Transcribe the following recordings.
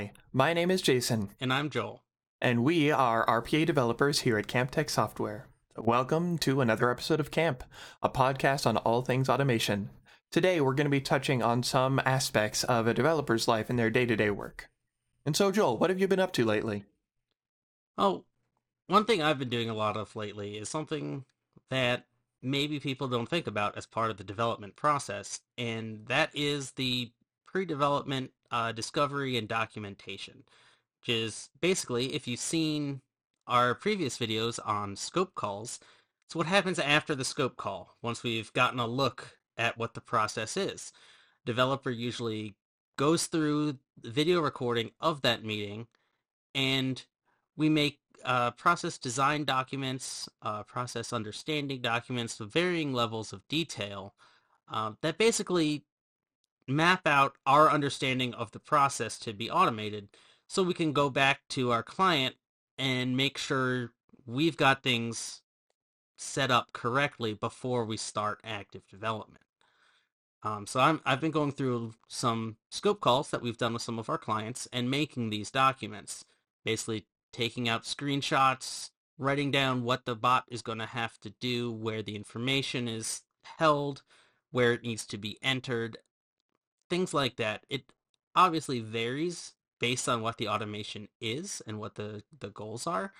Hi, my name is Jason, And I'm Joel. and we are RPA developers here at CampTek Software. Welcome to another episode of Camp, a podcast on all things automation. Today, we're going to be touching on some aspects of a developer's life in their day to day work. And so, Joel, what have you been up to lately? Oh, one thing I've been doing a lot of lately is something that maybe people don't think about as part of the development process, and that is the pre-development uh, discovery and documentation, which is basically, if you've seen our previous videos on scope calls, it's what happens after the scope call, once we've gotten a look at what the process is. Developer usually goes through the video recording of that meeting, and we make uh, process design documents, uh, process understanding documents with varying levels of detail uh, that basically map out our understanding of the process to be automated so we can go back to our client and make sure we've got things set up correctly before we start active development. Um, so I'm, I've been going through some scope calls that we've done with some of our clients and making these documents, basically taking out screenshots, writing down what the bot is going to have to do, where the information is held, where it needs to be entered, things like that. It obviously varies based on what the automation is and what the, the goals are,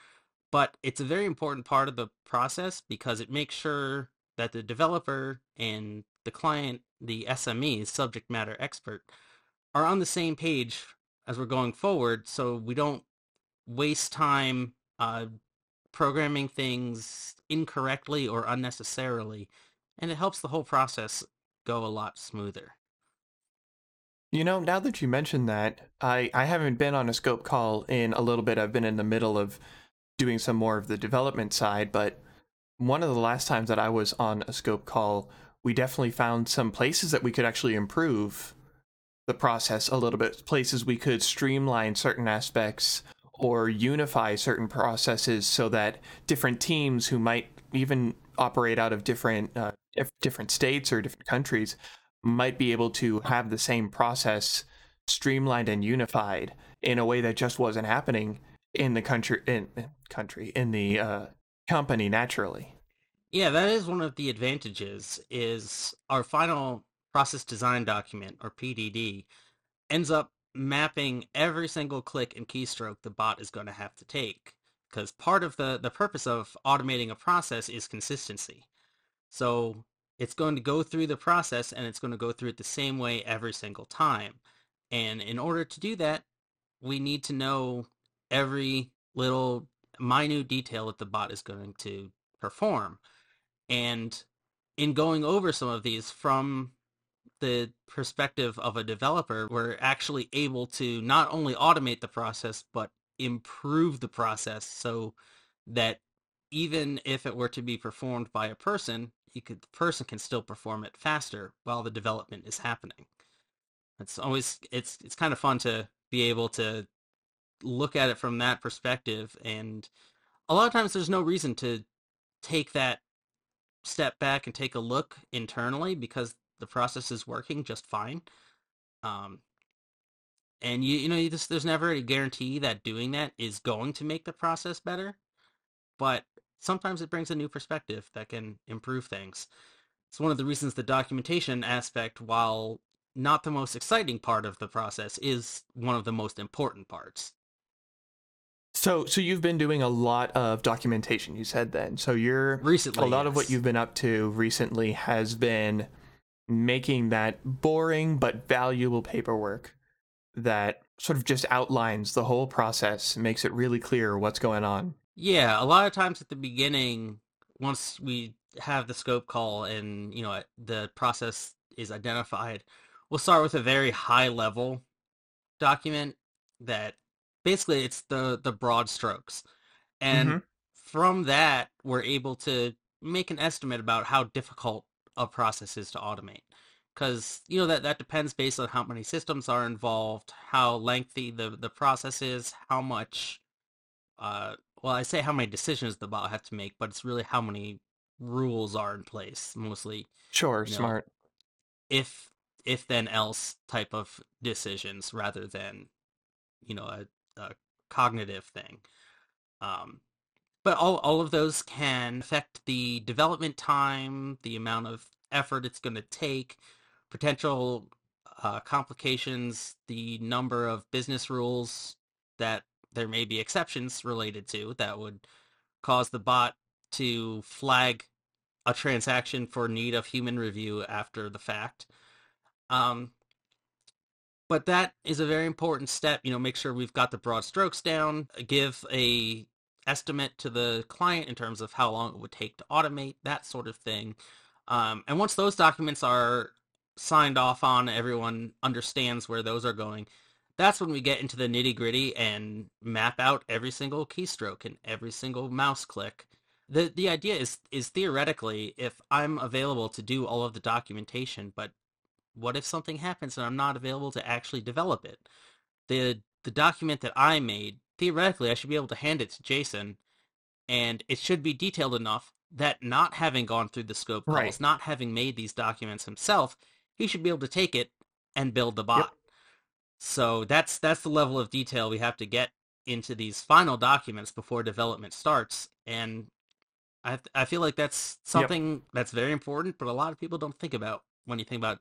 but it's a very important part of the process because it makes sure that the developer and the client, the SME, subject matter expert, are on the same page as we're going forward so we don't waste time uh, programming things incorrectly or unnecessarily, and it helps the whole process go a lot smoother. You know, now that you mention that, I, I haven't been on a scope call in a little bit. I've been in the middle of doing some more of the development side, but one of the last times that I was on a scope call, we definitely found some places that we could actually improve the process a little bit, places we could streamline certain aspects or unify certain processes so that different teams who might even operate out of different uh, different states or different countries might be able to have the same process streamlined and unified in a way that just wasn't happening in the country in country in the uh, company naturally. Yeah, that is one of the advantages is our final process design document or PDD ends up mapping every single click and keystroke the bot is going to have to take because part of the the purpose of automating a process is consistency. So it's going to go through the process and it's going to go through it the same way every single time. And in order to do that, we need to know every little minute detail that the bot is going to perform. And in going over some of these from the perspective of a developer, we're actually able to not only automate the process, but improve the process so that even if it were to be performed by a person, you could the person can still perform it faster while the development is happening. It's always it's it's kind of fun to be able to look at it from that perspective and a lot of times there's no reason to take that step back and take a look internally because the process is working just fine. Um, and you you know you just there's never a guarantee that doing that is going to make the process better, but sometimes it brings a new perspective that can improve things. It's one of the reasons the documentation aspect, while not the most exciting part of the process, is one of the most important parts. So, so you've been doing a lot of documentation. You said then. So you're recently a lot yes. of what you've been up to recently has been making that boring but valuable paperwork that sort of just outlines the whole process, makes it really clear what's going on. Yeah, a lot of times at the beginning, once we have the scope call and you know the process is identified, we'll start with a very high level document that basically it's the the broad strokes, and Mhm. from that we're able to make an estimate about how difficult a process is to automate. Because you know that that depends based on how many systems are involved, how lengthy the the process is, how much uh, well, I say how many decisions the bot have to make, but it's really how many rules are in place. Mostly, Sure, you know, smart. if if then else type of decisions rather than you know a, a cognitive thing. Um, but all all of those can affect the development time, the amount of effort it's going to take, potential uh, complications, the number of business rules that there may be exceptions related to that would cause the bot to flag a transaction for need of human review after the fact. Um, but that is a very important step. You know, make sure we've got the broad strokes down. Give a estimate to the client in terms of how long it would take to automate that sort of thing. Um, and once those documents are signed off on, everyone understands where those are going. That's when we get into the nitty gritty and map out every single keystroke and every single mouse click. The the idea is is theoretically if I'm available to do all of the documentation, but what if something happens and I'm not available to actually develop it? The the document that I made, theoretically I should be able to hand it to Jason and it should be detailed enough that not having gone through the scope calls, Right. not having made these documents himself, he should be able to take it and build the bot. Yep. So that's that's the level of detail we have to get into these final documents before development starts, and I I feel like that's something that's very important, but a lot of people don't think about when you think about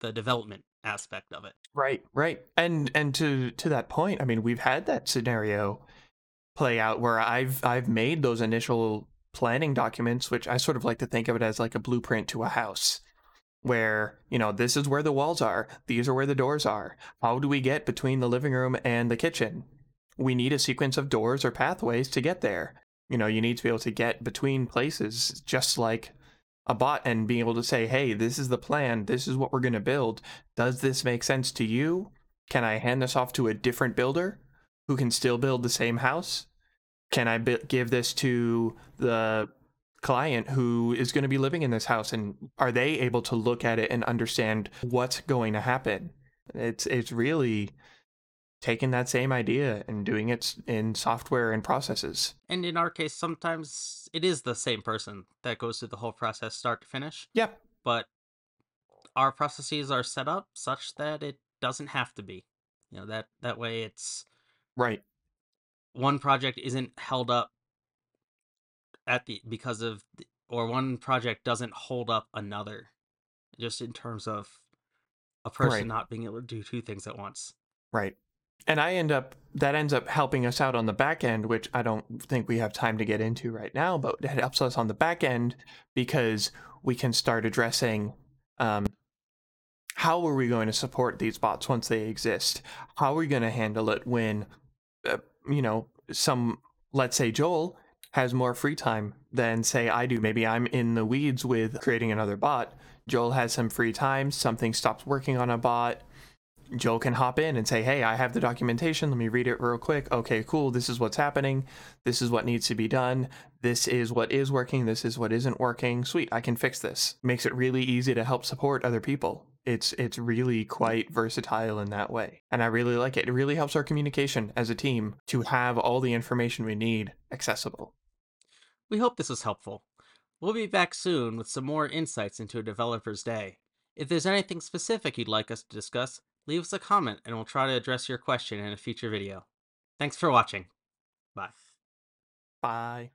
the development aspect of it. Right, right. And and to to that point, I mean, we've had that scenario play out where I've I've made those initial planning documents, which I sort of like to think of it as like a blueprint to a house. Where, you know, this is where the walls are, these are where the doors are. How do we get between the living room and the kitchen? We need a sequence of doors or pathways to get there. You know, you need to be able to get between places just like a bot and being able to say, hey, this is the plan, this is what we're going to build. Does this make sense to you? Can I hand this off to a different builder who can still build the same house? Can I give this to the client who is going to be living in this house and are they able to look at it and understand what's going to happen? It's it's really taking that same idea and doing it in software and processes. And in our case, sometimes it is the same person that goes through the whole process, start to finish. Yeah, But our processes are set up such that it doesn't have to be. You know that that way, it's right. one project isn't held up at the because of or one project doesn't hold up another just in terms of a person Right. not being able to do two things at once Right. And I end up that ends up helping us out on the back end, which I don't think we have time to get into right now, but it helps us on the back end because we can start addressing um, how are we going to support these bots once they exist? How are we going to handle it when, uh, you know, some, let's say Joel has more free time than say I do. Maybe I'm in the weeds with creating another bot. Joel has some free time, something stops working on a bot. Joel can hop in and say, Hey, I have the documentation. Let me read it real quick. Okay, cool. This is what's happening. This is what needs to be done. This is what is working. This is what isn't working. Sweet, I can fix this. Makes it really easy to help support other people. It's it's really quite versatile in that way. And I really like it. It really helps our communication as a team to have all the information we need accessible. We hope this was helpful. We'll be back soon with some more insights into a developer's day. If there's anything specific you'd like us to discuss leave us a comment and we'll try to address your question in a future video. Thanks for watching. Bye. Bye.